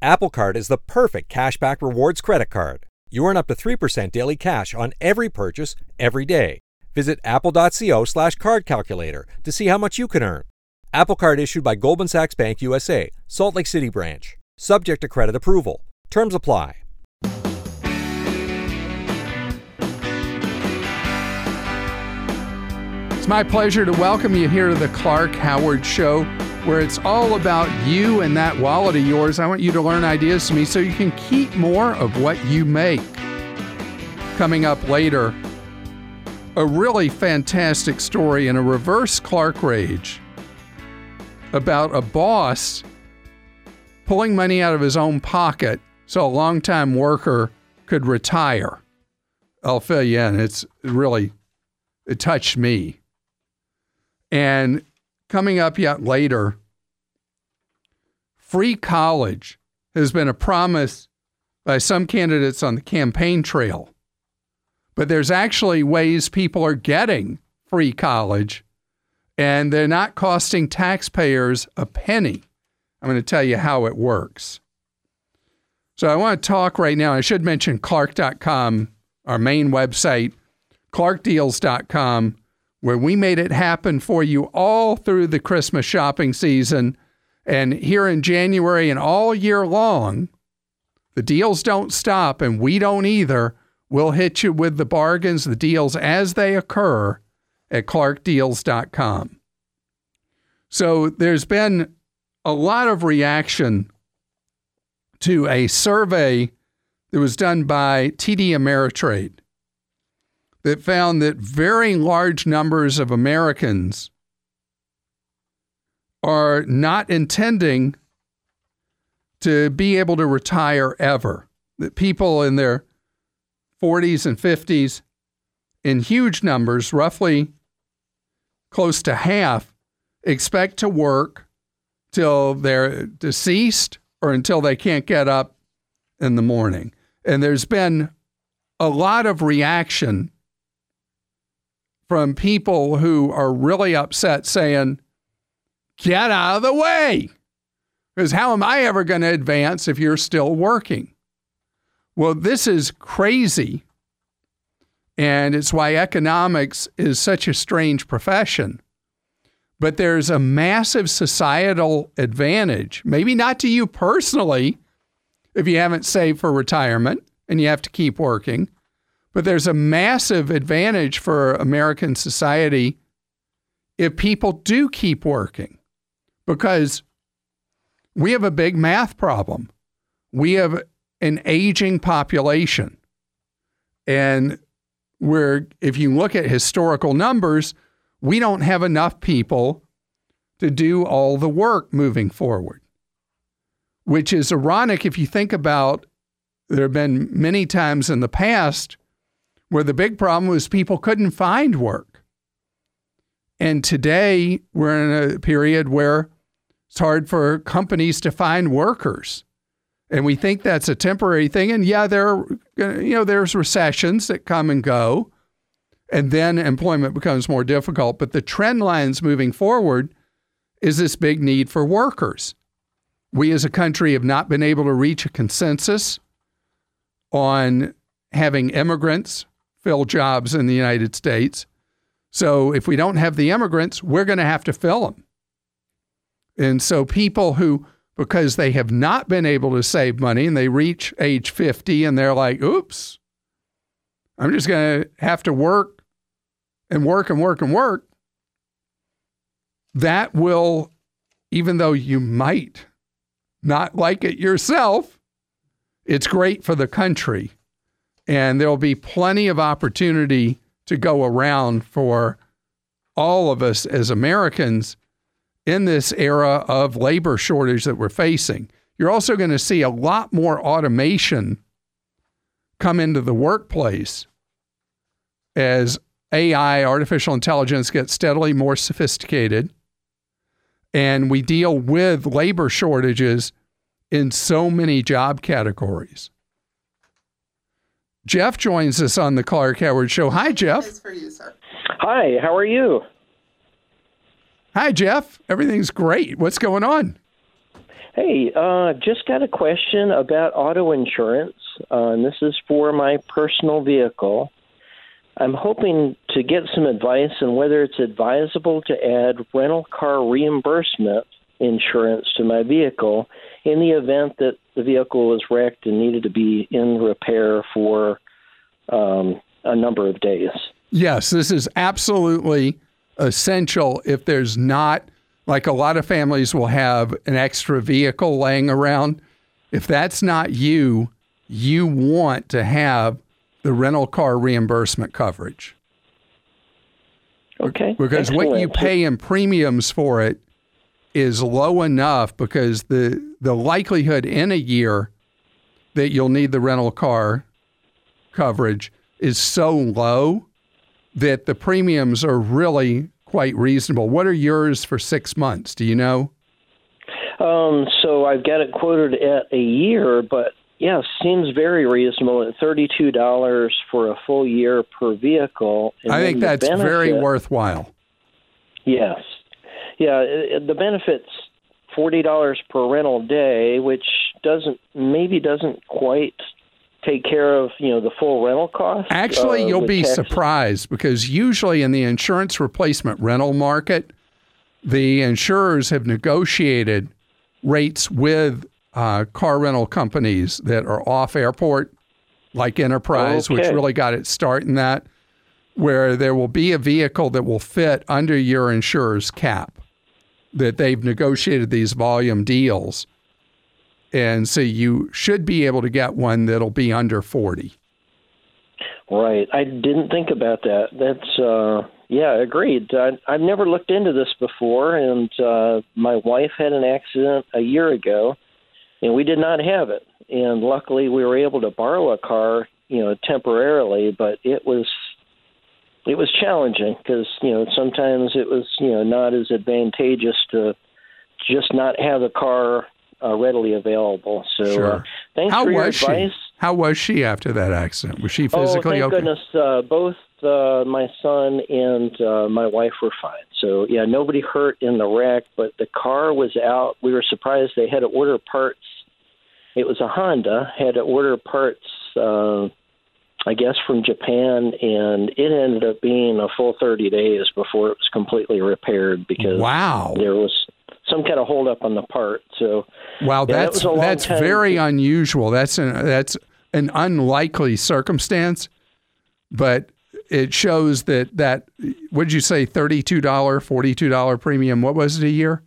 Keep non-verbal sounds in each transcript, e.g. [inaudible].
Apple Card is the perfect cashback rewards credit card. You earn up to 3% daily cash on every purchase every day. Visit apple.co slash card calculator to see how much you can earn. Apple Card issued by Goldman Sachs Bank USA, Salt Lake City branch. Subject to credit approval. Terms apply. It's my pleasure to welcome you here to the Clark Howard Show, where it's all about you and that wallet of yours. I want you to learn ideas from me so you can keep more of what you make. Coming up later, a really fantastic story in a reverse Clark rage about a boss pulling money out of his own pocket so a longtime worker could retire. I'll fill you in. It's really, it touched me. And coming up yet later, free college has been a promise by some candidates on the campaign trail. But there's actually ways people are getting free college and they're not costing taxpayers a penny. I'm going to tell you how it works. So I want to talk right now. I should mention Clark.com, our main website, ClarkDeals.com, where we made it happen for you all through the Christmas shopping season. And here in January and all year long, the deals don't stop and we don't either. We'll hit you with the bargains, the deals as they occur at clarkdeals.com. So there's been a lot of reaction to a survey that was done by TD Ameritrade that found that very large numbers of Americans are not intending to be able to retire ever. That people in their 40s and 50s, in huge numbers, roughly close to half, expect to work till they're deceased or until they can't get up in the morning. And there's been a lot of reaction from people who are really upset saying, get out of the way. Because how am I ever going to advance if you're still working? Well, this is crazy. And it's why economics is such a strange profession. But there's a massive societal advantage, maybe not to you personally, if you haven't saved for retirement and you have to keep working, but there's a massive advantage for American society if people do keep working because we have a big math problem. We have an aging population. And where if you look at historical numbers, we don't have enough people to do all the work moving forward. Which is ironic if you think about there have been many times in the past where the big problem was people couldn't find work. And today we're in a period where it's hard for companies to find workers. And we think that's a temporary thing. And yeah, there are, you know, there's recessions that come and go, and then employment becomes more difficult. But the trend lines moving forward is this big need for workers. We as a country have not been able to reach a consensus on having immigrants fill jobs in the United States. So if we don't have the immigrants, we're going to have to fill them. And so people who, because they have not been able to save money and they reach age 50 and they're like, oops, I'm just going to have to work and work and work and work. That will, even though you might not like it yourself, it's great for the country. And there'll be plenty of opportunity to go around for all of us as Americans in this era of labor shortage that we're facing. You're also going to see a lot more automation come into the workplace as AI, artificial intelligence, gets steadily more sophisticated. And we deal with labor shortages in so many job categories. Jeff joins us on the Clark Howard Show. Hi, Jeff. Nice for you, sir. Hi, how are you? Hi, Jeff. Everything's great. What's going on? Hey, uh, just got a question about auto insurance, uh, and this is for my personal vehicle. I'm hoping to get some advice on whether it's advisable to add rental car reimbursement insurance to my vehicle in the event that the vehicle was wrecked and needed to be in repair for um, a number of days. Yes, this is absolutely essential if there's not, like a lot of families will have an extra vehicle laying around. If that's not you, you want to have the rental car reimbursement coverage. Okay. Because what you pay in premiums for it is low enough because the the likelihood in a year that you'll need the rental car coverage is so low that the premiums are really quite reasonable. What are yours for 6 months? Do you know? Um, so I've got it quoted at a year, but yeah, seems very reasonable at thirty-two dollars for a full year per vehicle. And I think that's very worthwhile. Yes, yeah. the benefits forty dollars per rental day, which doesn't maybe doesn't quite take care of you know the full rental cost. Actually, uh, you'll be surprised because usually in the insurance replacement rental market, the insurers have negotiated rates with uh, car rental companies that are off airport, like Enterprise, which really got its start in that, where there will be a vehicle that will fit under your insurer's cap, that they've negotiated these volume deals. And so you should be able to get one that'll be under 40. Right. I didn't think about that. That's uh yeah, agreed. I, I've never looked into this before, and uh, my wife had an accident a year ago, and we did not have it. And luckily, we were able to borrow a car, you know, temporarily. But it was it was challenging because you know sometimes it was you know not as advantageous to just not have a car uh, readily available. So uh, Sure. thanks How for your was she? advice. How was she after that accident? Was she physically Oh, thank okay? goodness! Uh, both uh, my son and uh, my wife were fine. So yeah, nobody hurt in the wreck, but the car was out. We were surprised they had to order parts. It was a Honda. Had to order parts. Uh, I guess from Japan, and it ended up being a full 30 days before it was completely repaired because Wow. there was some kind of holdup on the part. So Wow, Yeah, that's long that's time. very unusual. That's an that's an unlikely circumstance, but it shows that that what did you say thirty two dollar forty two dollar premium? What was it a year?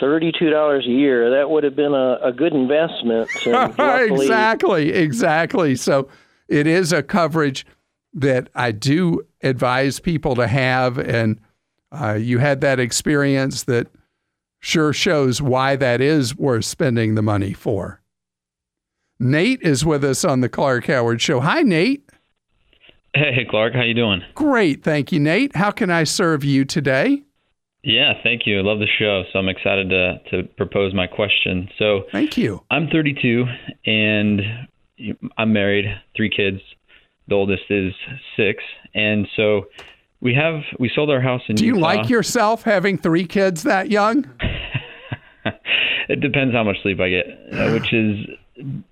thirty-two dollars a year. That would have been a, a good investment. [laughs] Exactly, exactly. So it is a coverage that I do advise people to have, and uh, you had that experience that sure shows why that is worth spending the money for. Nate is with us on the Clark Howard Show. Hi, Nate. Hey, Clark, how you doing? Great, thank you, Nate. How can I serve you today? Yeah, thank you. I love the show, so I'm excited to to propose my question. So, Thank you. I'm 32 and I'm married, three kids. The oldest is six, and so we have we sold our house in. Do you Utah. like yourself having three kids that young? [laughs] it depends how much sleep I get, uh, which is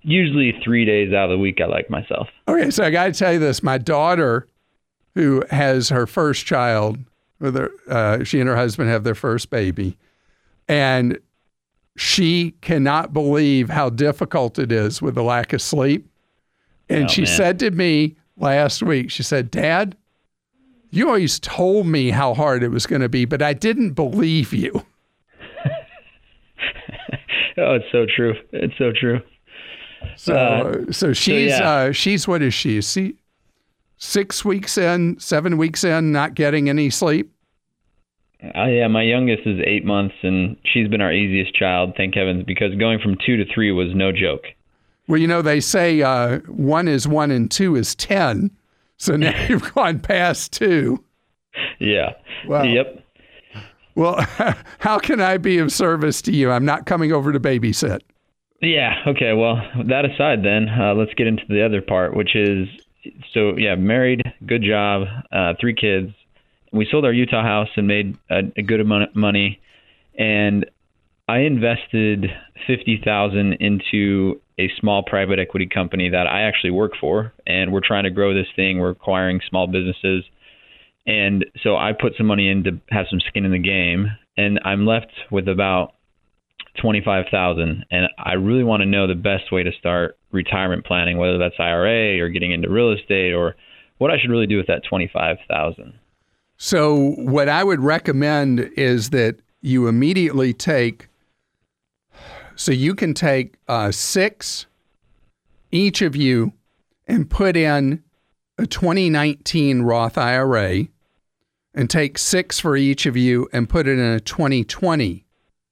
usually three days out of the week. I like myself. Okay, so I got to tell you this: my daughter, who has her first child, with her, uh, she and her husband have their first baby, and she cannot believe how difficult it is with the lack of sleep. And Oh, she man. said to me last week, she said, "Dad, you always told me how hard it was going to be, but I didn't believe you." [laughs] Oh, it's so true. It's so true. So, Uh, so she's yeah. uh, she's what is she? See, six weeks in, seven weeks in, not getting any sleep. Uh, yeah, my youngest is eight months, and she's been our easiest child, thank heavens, because going from two to three was no joke. Well, you know they say uh, one is one and two is ten. So now you've gone past two. Yeah. Wow. Yep. Well, [laughs] how can I be of service to you? I'm not coming over to babysit. Yeah. Okay. Well, that aside, then uh, let's get into the other part, which is so yeah, married, good job, uh, three kids. We sold our Utah house and made a, a good amount of money, and I invested fifty thousand into a small private equity company that I actually work for, and we're trying to grow this thing. We're acquiring small businesses, and so I put some money in to have some skin in the game, and I'm left with about twenty five thousand, and I really want to know the best way to start retirement planning, whether that's IRA or getting into real estate or what I should really do with that twenty five thousand. So, what I would recommend is that you immediately take so you can take uh, six, each of you, and put in a 2019 Roth IRA, and take six for each of you and put it in a 2020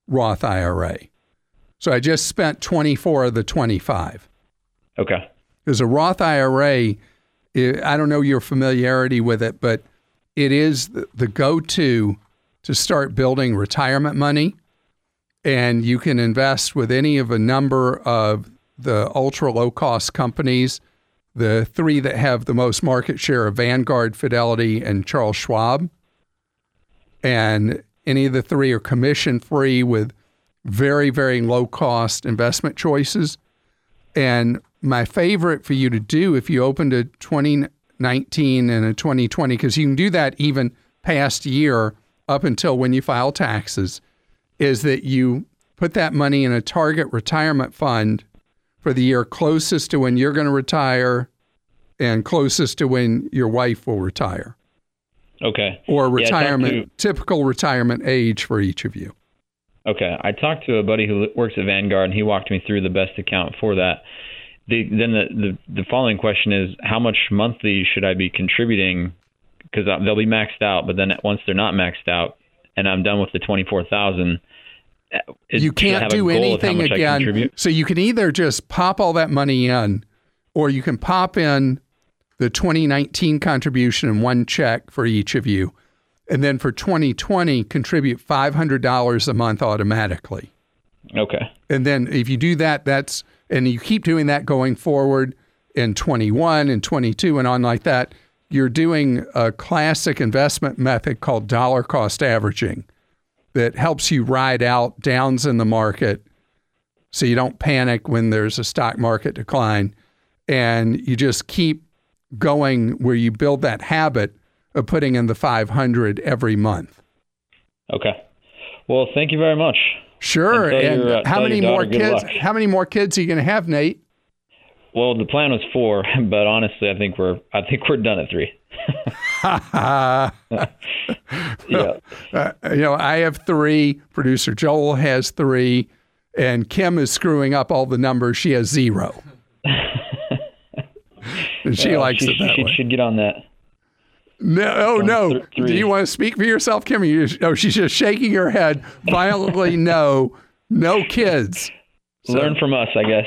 Roth IRA. So I just spent 24 of the 25. Okay. Because a Roth IRA, I don't know your familiarity with it, but it is the go to to start building retirement money and you can invest with any of a number of the ultra low cost companies. The three that have the most market share are Vanguard, Fidelity, and Charles Schwab. And any of the three are commission free with very, very low cost investment choices. And my favorite for you to do if you opened a 2019 and a 2020, because you can do that even past year up until when you file taxes, is that you put that money in a target retirement fund for the year closest to when you're going to retire and closest to when your wife will retire. Okay. Or retirement, yeah, typical retirement age for each of you. Okay. I talked to a buddy who works at Vanguard, and he walked me through the best account for that. The, then the, the, the following question is how much monthly should I be contributing? Because uh, they'll be maxed out, but then once they're not maxed out, and I'm done with the twenty four thousand, uh, you can't do anything again. So you can either just pop all that money in, or you can pop in the 2019 contribution in one check for each of you, and then for 2020 contribute $500 a month automatically. Okay. And then if you do that, that's and you keep doing that going forward in 21 and 22 and on like that, you're doing a classic investment method called dollar cost averaging that helps you ride out downs in the market so you don't panic when there's a stock market decline and you just keep going where you build that habit of putting in the 500 every month. Okay. Well, thank you very much. Sure. And, and your, uh, how many more kids? Luck. How many more kids are you going to have, Nate? Well, the plan was four, [laughs] but honestly, I think we're I think we're done at three. [laughs] yeah. Uh, you know, I have three. Producer Joel has three, and Kim is screwing up all the numbers. She has zero. [laughs] and she uh, likes she, it that she way. should get on that. No, oh no. Th- Do you want to speak for yourself, Kim? You just, oh, she's just shaking her head violently. no, no kids. So, Learn from us, I guess.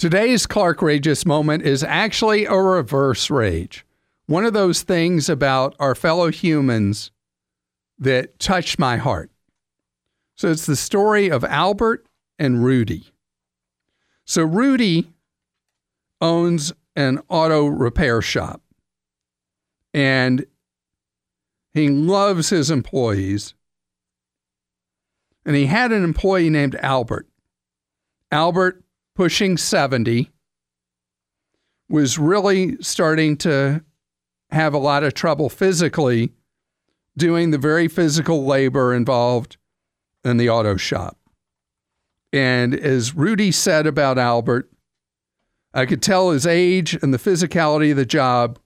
Today's Clark Rageous moment is actually a reverse rage. One of those things about our fellow humans that touched my heart. So it's the story of Albert and Rudy. So Rudy owns an auto repair shop and he loves his employees. And he had an employee named Albert. Albert pushing 70, was really starting to have a lot of trouble physically doing the very physical labor involved in the auto shop. And as Rudy said about Albert, I could tell his age and the physicality of the job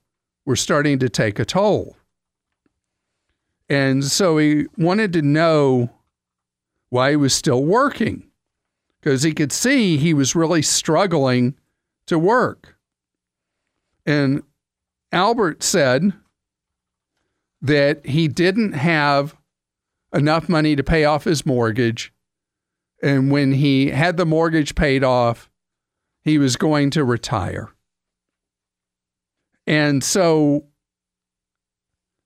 were starting to take a toll. And so he wanted to know why he was still working because he could see he was really struggling to work. And Albert said that he didn't have enough money to pay off his mortgage And when he had the mortgage paid off, he was going to retire. And so,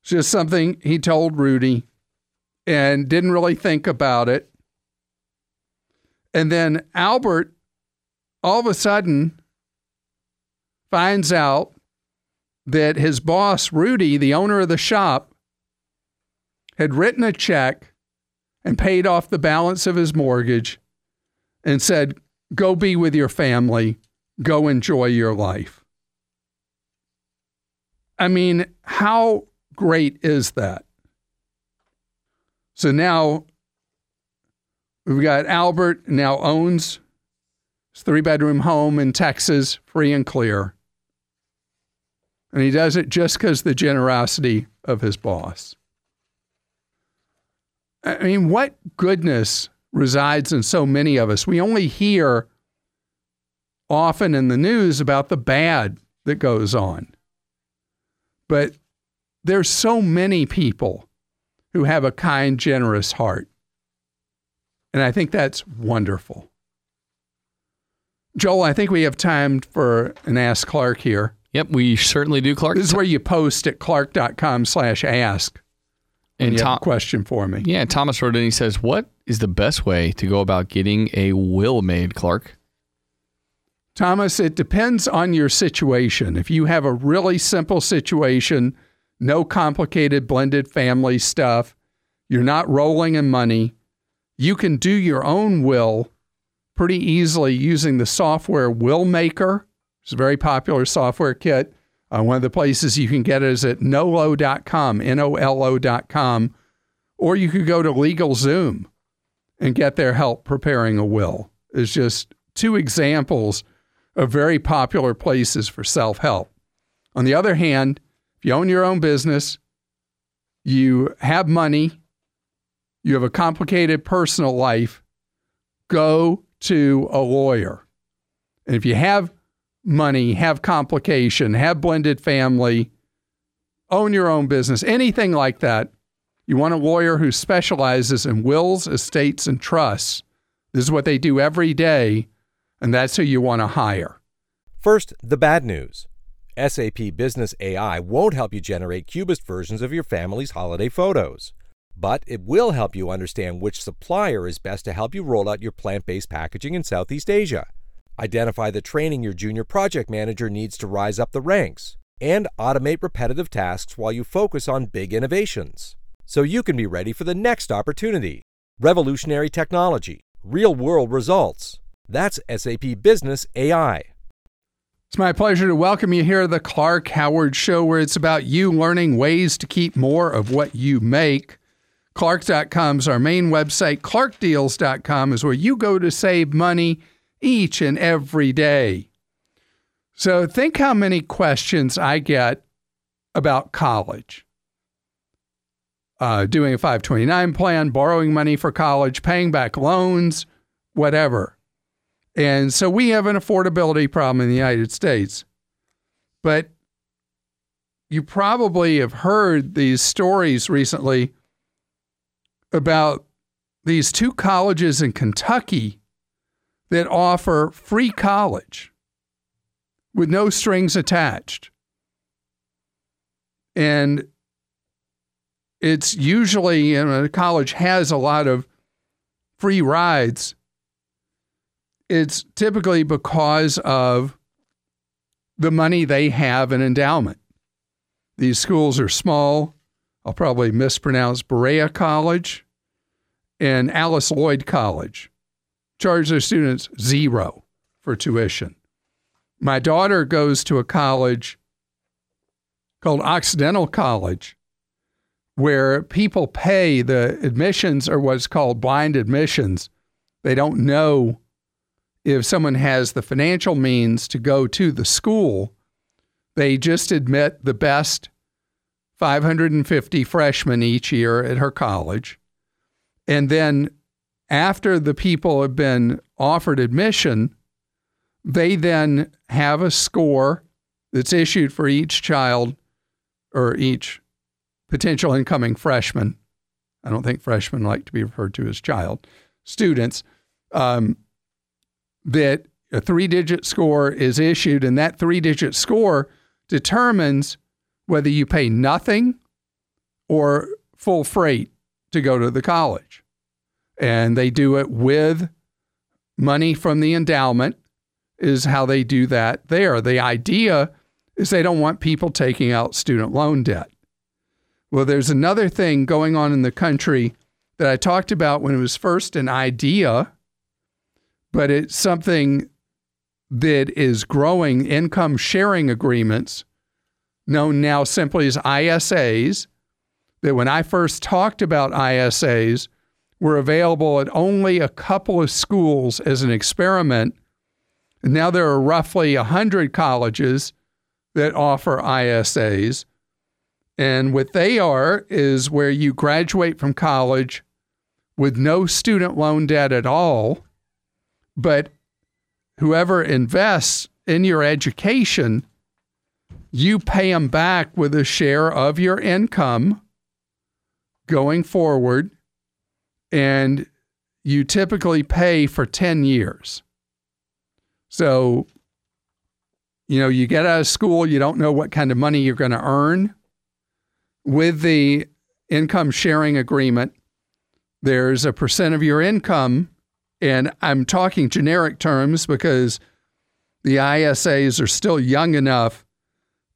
just something he told Rudy and didn't really think about it. And then Albert, all of a sudden, finds out that his boss, Rudy, the owner of the shop, had written a check and paid off the balance of his mortgage and said, Go be with your family, go enjoy your life. I mean, how great is that? So now we've got Albert now owns his three bedroom home in Texas, free and clear. And he does it just because the generosity of his boss. I mean, what goodness resides in so many of us? We only hear often in the news about the bad that goes on. But there's so many people who have a kind, generous heart. And I think that's wonderful. Joel, I think we have time for an Ask Clark here. Yep, we certainly do, Clark. This is where you post at clark.com slash ask. And Tom, question for me. Yeah, Thomas wrote in. He says, "What is the best way to go about getting a will made, Clark?" Thomas, it depends on your situation. If you have a really simple situation, no complicated blended family stuff, you're not rolling in money, you can do your own will pretty easily using the software WillMaker. It's a very popular software kit. Uh, one of the places you can get it is at nolo.com, N O L O.com, or you could go to LegalZoom and get their help preparing a will. It's just two examples of very popular places for self help. On the other hand, if you own your own business, you have money, you have a complicated personal life, go to a lawyer. And if you have money, have complication, have blended family, own your own business, anything like that, you want a lawyer who specializes in wills, estates, and trusts. This is what they do every day, and that's who you want to hire. First, the bad news. SAP Business AI won't help you generate cubist versions of your family's holiday photos, but it will help you understand which supplier is best to help you roll out your plant based packaging in Southeast Asia. Identify the training your junior project manager needs to rise up the ranks, and automate repetitive tasks while you focus on big innovations. So you can be ready for the next opportunity. Revolutionary technology, real world results. That's SAP Business AI. It's my pleasure to welcome you here to the Clark Howard Show, where it's about you learning ways to keep more of what you make. Clark.com is our main website. ClarkDeals.com is where you go to save money each and every day. So think how many questions I get about college. Uh, doing a 529 plan, borrowing money for college, paying back loans, whatever. And so we have an affordability problem in the United States. But you probably have heard these stories recently about these two colleges in Kentucky that offer free college with no strings attached. And it's usually, you know, a college has a lot of free rides. It's typically because of the money they have in endowment. These schools are small. I'll probably mispronounce Berea College and Alice Lloyd College charge their students zero for tuition. My daughter goes to a college called Occidental College, where people pay the admissions are what's called blind admissions. They don't know if someone has the financial means to go to the school. They just admit the best 550 freshmen each year at her college. And then after the people have been offered admission, they then have a score that's issued for each child or each potential incoming freshman. I don't think freshmen like to be referred to as child students. um, that a three digit score is issued, and that three digit score determines whether you pay nothing or full freight to go to the college. And they do it with money from the endowment, is how they do that there. The idea is they don't want people taking out student loan debt. Well, there's another thing going on in the country that I talked about when it was first an idea, but it's something that is growing income sharing agreements, known now simply as ISAs. That when I first talked about ISAs, were available at only a couple of schools as an experiment. And now there are roughly 100 colleges that offer ISAs. And what they are is where you graduate from college with no student loan debt at all, but whoever invests in your education, you pay them back with a share of your income going forward, and you typically pay for 10 years. So, you know, you get out of school, you don't know what kind of money you're going to earn. With the income sharing agreement, there's a percent of your income, and I'm talking generic terms because the ISAs are still young enough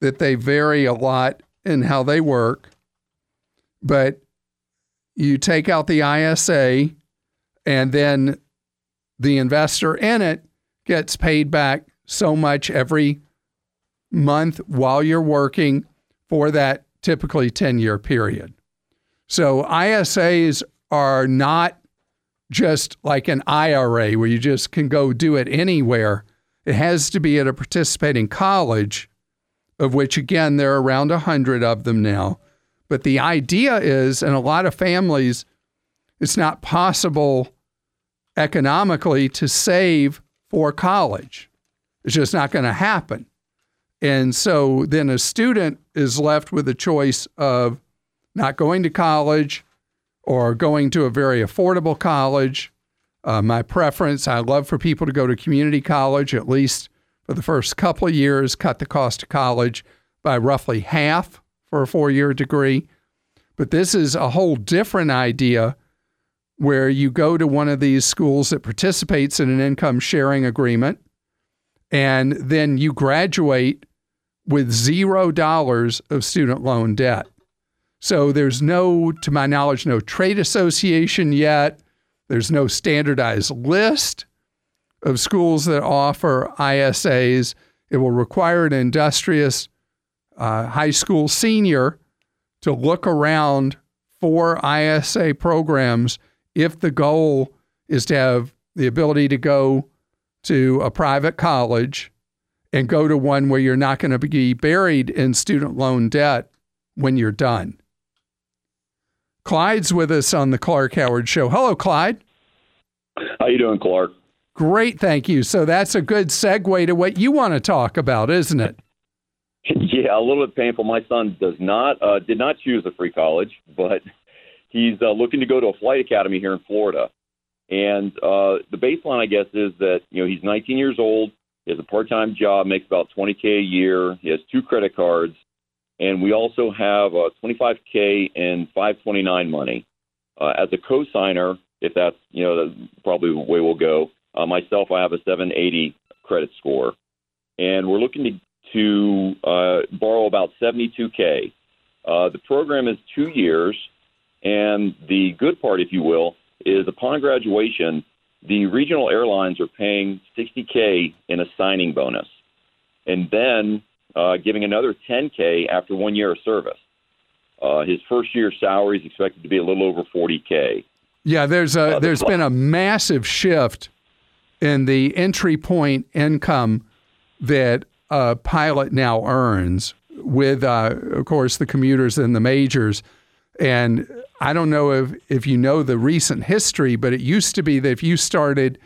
that they vary a lot in how they work. But you take out the ISA, and then the investor in it gets paid back so much every month while you're working for that typically 10 year period. So ISAs are not just like an IRA where you just can go do it anywhere. It has to be at a participating college, of which, again, there are around 100 of them now. But the idea is, in a lot of families, it's not possible economically to save for college. It's just not going to happen. And so then a student is left with a choice of not going to college or going to a very affordable college. Uh, my preference, I love for people to go to community college at least for the first couple of years, cut the cost of college by roughly half for a four year degree. But this is a whole different idea where you go to one of these schools that participates in an income sharing agreement and then you graduate with zero dollars of student loan debt. So there's no, to my knowledge, no trade association yet. There's no standardized list of schools that offer ISAs. It will require an industrious uh, high school senior to look around for ISA programs if the goal is to have the ability to go to a private college and go to one where you're not going to be buried in student loan debt when you're done. Clyde's with us on the Clark Howard Show. Hello, Clyde. How you doing, Clark? Great, thank you. So that's a good segue to what you want to talk about, isn't it? [laughs] Yeah, a little bit painful. My son does not uh, did not choose a free college, but he's uh, looking to go to a flight academy here in Florida. And uh, the baseline, I guess, is that you know he's 19 years old. He has a part-time job, makes about 20k a year. He has two credit cards, and we also have uh, 25k and 529 money. Uh, as a co-signer, if that's you know that's probably the way we'll go. Uh, myself, I have a 780 credit score, and we're looking to to uh, borrow about 72k. Uh, the program is two years, and the good part, if you will, is upon graduation, the regional airlines are paying 60K in a signing bonus, and then uh, giving another 10K after one year of service. Uh, his first year salary is expected to be a little over 40K. Yeah, there's a uh, there's been a massive shift in the entry point income that a pilot now earns with, uh, of course, the commuters and the majors. And I don't know if, if you know the recent history, but it used to be that if you started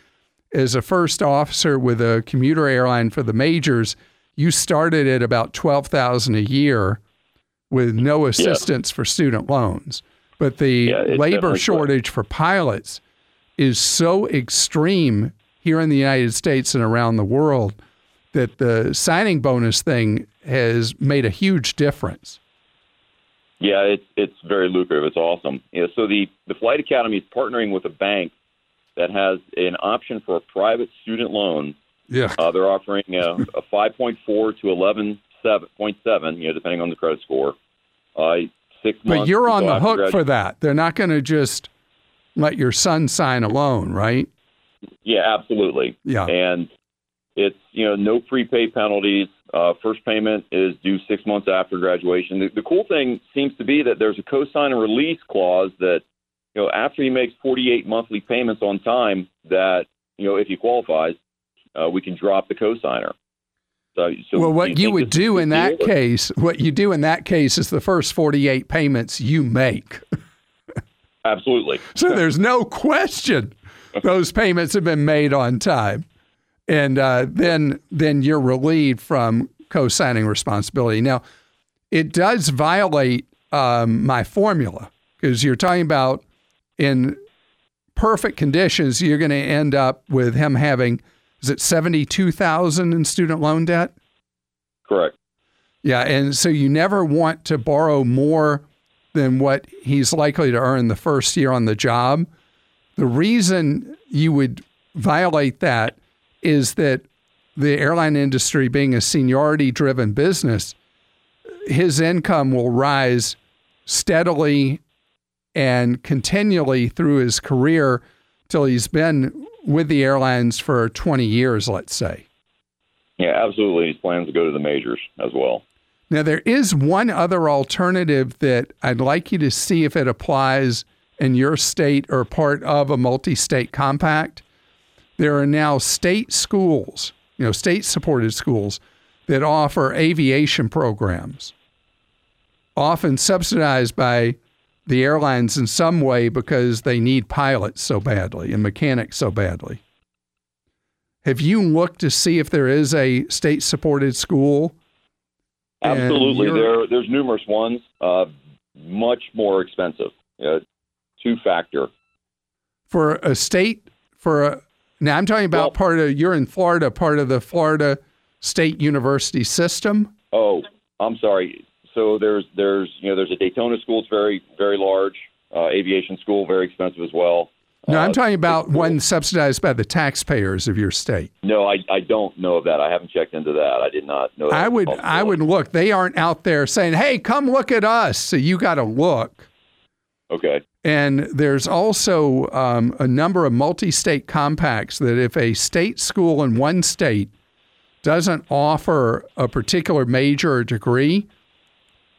as a first officer with a commuter airline for the majors, you started at about 12000 a year with no assistance yeah. for student loans. But the yeah, labor shortage for pilots is so extreme here in the United States and around the world that the signing bonus thing has made a huge difference. Yeah, it's it's very lucrative. It's awesome. Know, so the the Flight Academy is partnering with a bank that has an option for a private student loan. Yeah. Uh, they're offering a, a 5.4 to 11.7, you know, depending on the credit score. Uh, six. But you're on the hook for that. They're not going to just let your son sign a loan, right? Yeah, absolutely. Yeah. And it's you know no prepay penalties. Uh, first payment is due six months after graduation. The, the cool thing seems to be that there's a co-sign and release clause that you know after he makes 48 monthly payments on time, that you know if he qualifies, uh, we can drop the co-signer. So, so well, what you think would this is a do in that case, what you do in that case is the first 48 payments you make. [laughs] Absolutely. So there's no question [laughs] those payments have been made on time, and uh, then then you're relieved from co-signing responsibility. Now, it does violate um, my formula because you're talking about in perfect conditions, you're going to end up with him having is it seventy two thousand in student loan debt? Correct. Yeah, and so you never want to borrow more than what he's likely to earn the first year on the job. The reason you would violate that is that the airline industry being a seniority driven business, his income will rise steadily and continually through his career till he's been with the airlines for 20 years, let's say. Yeah, absolutely. He plans to go to the majors as well. Now, there is one other alternative that I'd like you to see if it applies in your state or part of a multi state compact. There are now state schools, you know, state supported schools that offer aviation programs, often subsidized by the airlines in some way because they need pilots so badly and mechanics so badly. Have you looked to see if there is a state supported school? Absolutely. There, there's numerous ones. Uh, much more expensive. Uh, two factor. for a state for a now I'm talking about Well- part of you're in Florida, part of the Florida State University system. Oh, I'm sorry. So there's there's you know there's a Daytona school. It's very very large. Uh, aviation school, very expensive as well. No, I'm Uh, talking about one subsidized by the taxpayers of your state. No, I, I don't know of that. I haven't checked into that. I did not know. That I would I would look. They aren't out there saying, "Hey, come look at us." So you got to look. Okay. And there's also um, a number of multi state compacts that if a state school in one state doesn't offer a particular major or degree,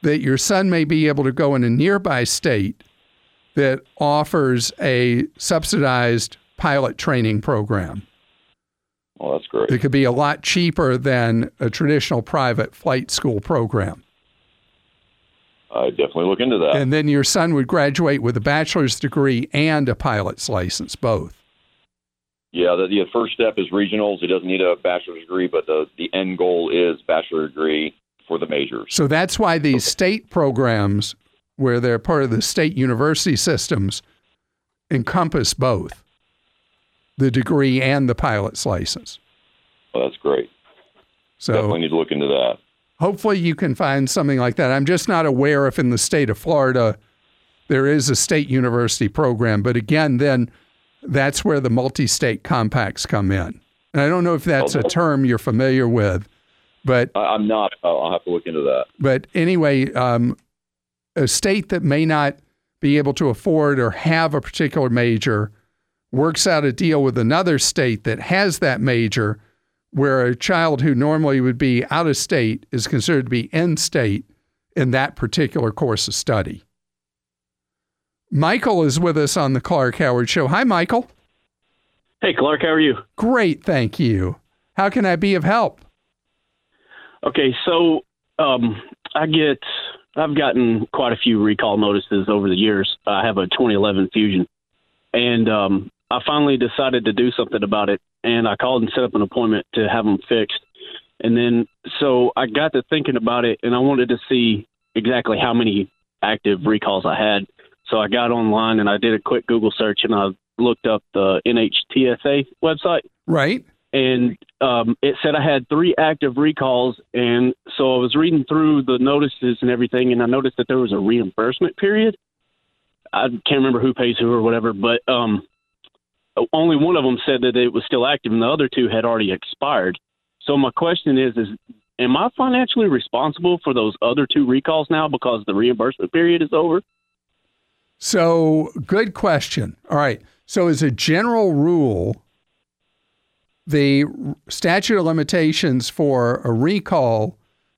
that your son may be able to go in a nearby state that offers a subsidized pilot training program. Well, that's great. It could be a lot cheaper than a traditional private flight school program. I definitely look into that. And then your son would graduate with a bachelor's degree and a pilot's license, both. yeah, the, the first step is regionals. He doesn't need a bachelor's degree, but the the end goal is bachelor degree for the majors. So that's why these state programs, where they're part of the state university systems, encompass both the degree and the pilot's license. Well, that's great. So definitely need to look into that. Hopefully you can find something like that. I'm just not aware if in the state of Florida there is a state university program, but again, then that's where the multi-state compacts come in. And I don't know if that's a term you're familiar with, but I'm not. I'll, I'll have to look into that. but anyway, um, a state that may not be able to afford or have a particular major works out a deal with another state that has that major, where a child who normally would be out of state is considered to be in state in that particular course of study. Michael is with us on the Clark Howard Show. Hi, Michael. Hey, Clark, how are you? Great, thank you. How can I be of help? Okay, so um, I get, I've gotten quite a few recall notices over the years. I have a 2011 Fusion, and um, I finally decided to do something about it. And I called and set up an appointment to have them fixed. And then, so I got to thinking about it, and I wanted to see exactly how many active recalls I had. So I got online and I did a quick Google search, and I looked up the NHTSA website, Right? and um, it said I had three active recalls. And so I was reading through the notices and everything, and I noticed that there was a reimbursement period. I can't remember who pays who or whatever, but um, only one of them said that it was still active, and the other two had already expired. So my question is: Is am I financially responsible for those other two recalls now because the reimbursement period is over? So, good question. All right. So, as a general rule, the statute of limitations for a recall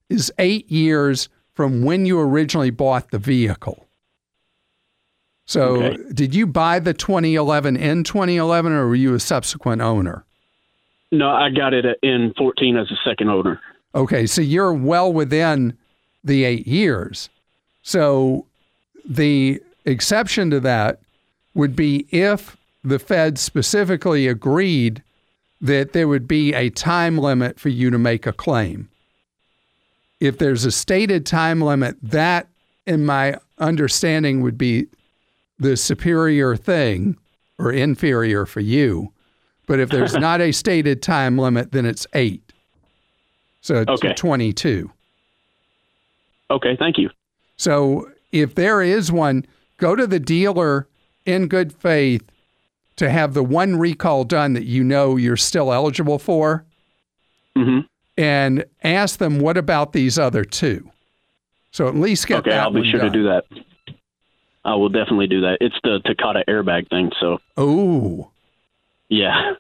is eight years from when you originally bought the vehicle. So, Okay. did you buy the 2011 in 2011 or were you a subsequent owner? No, I got it in 14 as a second owner. Okay, so you're well within the eight years. So the exception to that would be if the Fed specifically agreed that there would be a time limit for you to make a claim. If there's a stated time limit, that, in my understanding, would be the superior thing or inferior for you. But if there's [laughs] not a stated time limit, then it's eight. So it's Okay. 22. Okay, thank you. So if there is one, go to the dealer in good faith to have the one recall done that you know you're still eligible for hmm and ask them, what about these other two? So at least get Okay, that Okay, I'll be sure done. to do that. I will definitely do that. It's the Takata airbag thing, so Oh, yeah.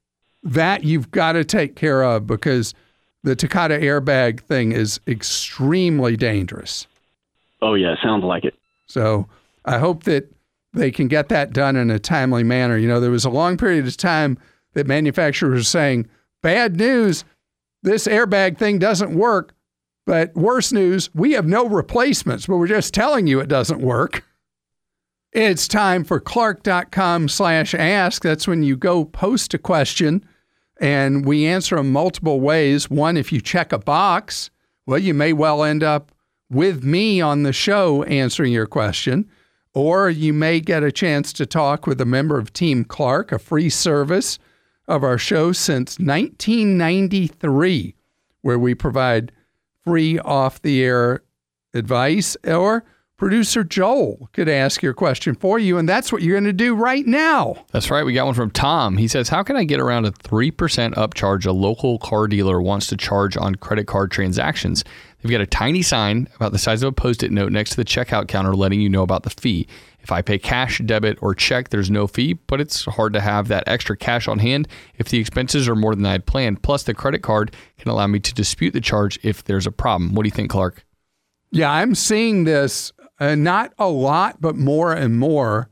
that you've got to take care of because the Takata airbag thing is extremely dangerous. Oh yeah, sounds like it. So I hope that they can get that done in a timely manner. You know, there was a long period of time that manufacturers were saying, bad news, this airbag thing doesn't work. But worse news, we have no replacements, but we're just telling you it doesn't work. It's time for clark.com slash ask. That's when you go post a question and we answer them multiple ways. One, if you check a box, well, you may well end up with me on the show answering your question, or you may get a chance to talk with a member of Team Clark, a free service of our show since 1993, where we provide free off the air advice, or producer Joel could ask your question for you. And that's what you're going to do right now. That's right. We got one from Tom. He says, How can I get around a 3% upcharge a local car dealer wants to charge on credit card transactions? They've got a tiny sign about the size of a post it note next to the checkout counter letting you know about the fee. If I pay cash, debit, or check, there's no fee, but it's hard to have that extra cash on hand if the expenses are more than I had planned. Plus, the credit card can allow me to dispute the charge if there's a problem. What do you think, Clark? Yeah, I'm seeing this uh, not a lot, but more and more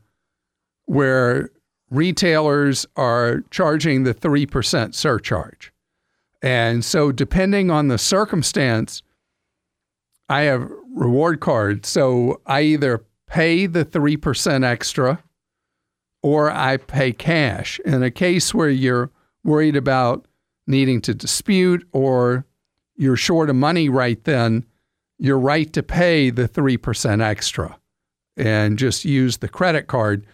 where retailers are charging the 3% surcharge. And so, depending on the circumstance, I have reward cards. So, I either pay the 3% extra or I pay cash. In a case where you're worried about needing to dispute or you're short of money right then, you're right to pay the 3% extra and just use the credit card.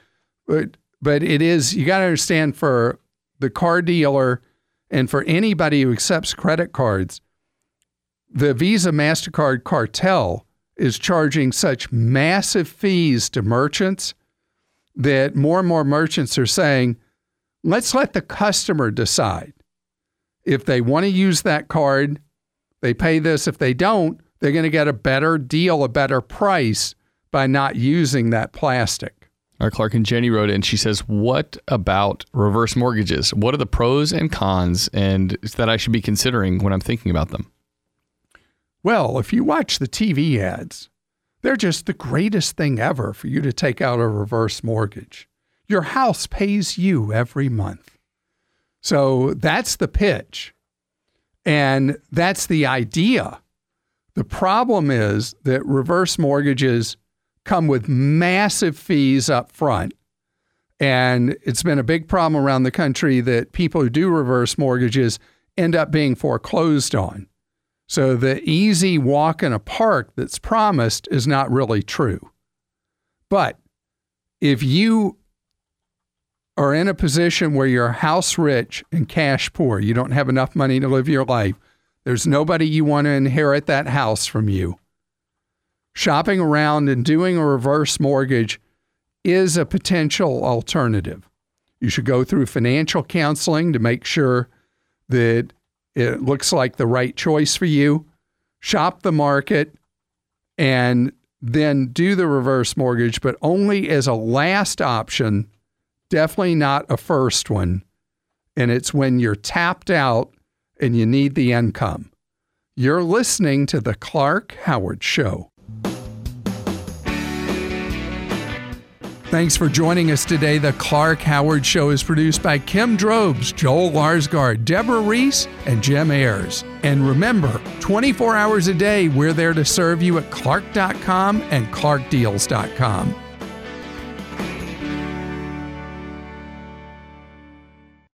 But, but it is, you got to understand for the car dealer and for anybody who accepts credit cards, the Visa MasterCard cartel is charging such massive fees to merchants that more and more merchants are saying, let's let the customer decide. If they want to use that card, they pay this. If they don't, they're going to get a better deal, a better price by not using that plastic. Our Clark and Jenny wrote in. She says, "What about reverse mortgages? What are the pros and cons, and that I should be considering when I'm thinking about them?" Well, if you watch the TV ads, they're just the greatest thing ever for you to take out a reverse mortgage. Your house pays you every month. So that's the pitch. And that's the idea. The problem is that reverse mortgages come with massive fees up front. And it's been a big problem around the country that people who do reverse mortgages end up being foreclosed on. So the easy walk in a park that's promised is not really true. But if you are in a position where you're house rich and cash poor, you don't have enough money to live your life, there's nobody you want to inherit that house from you. Shopping around and doing a reverse mortgage is a potential alternative. You should go through financial counseling to make sure that it looks like the right choice for you. Shop the market and then do the reverse mortgage, but only as a last option, definitely not a first one. And it's when you're tapped out and you need the income. You're listening to The Clark Howard Show. Thanks for joining us today. The Clark Howard Show is produced by Kim Drobes, Joel Larsgaard, Deborah Reese, and Jim Ayers. And remember, 24 hours a day, we're there to serve you at clark.com and clarkdeals.com.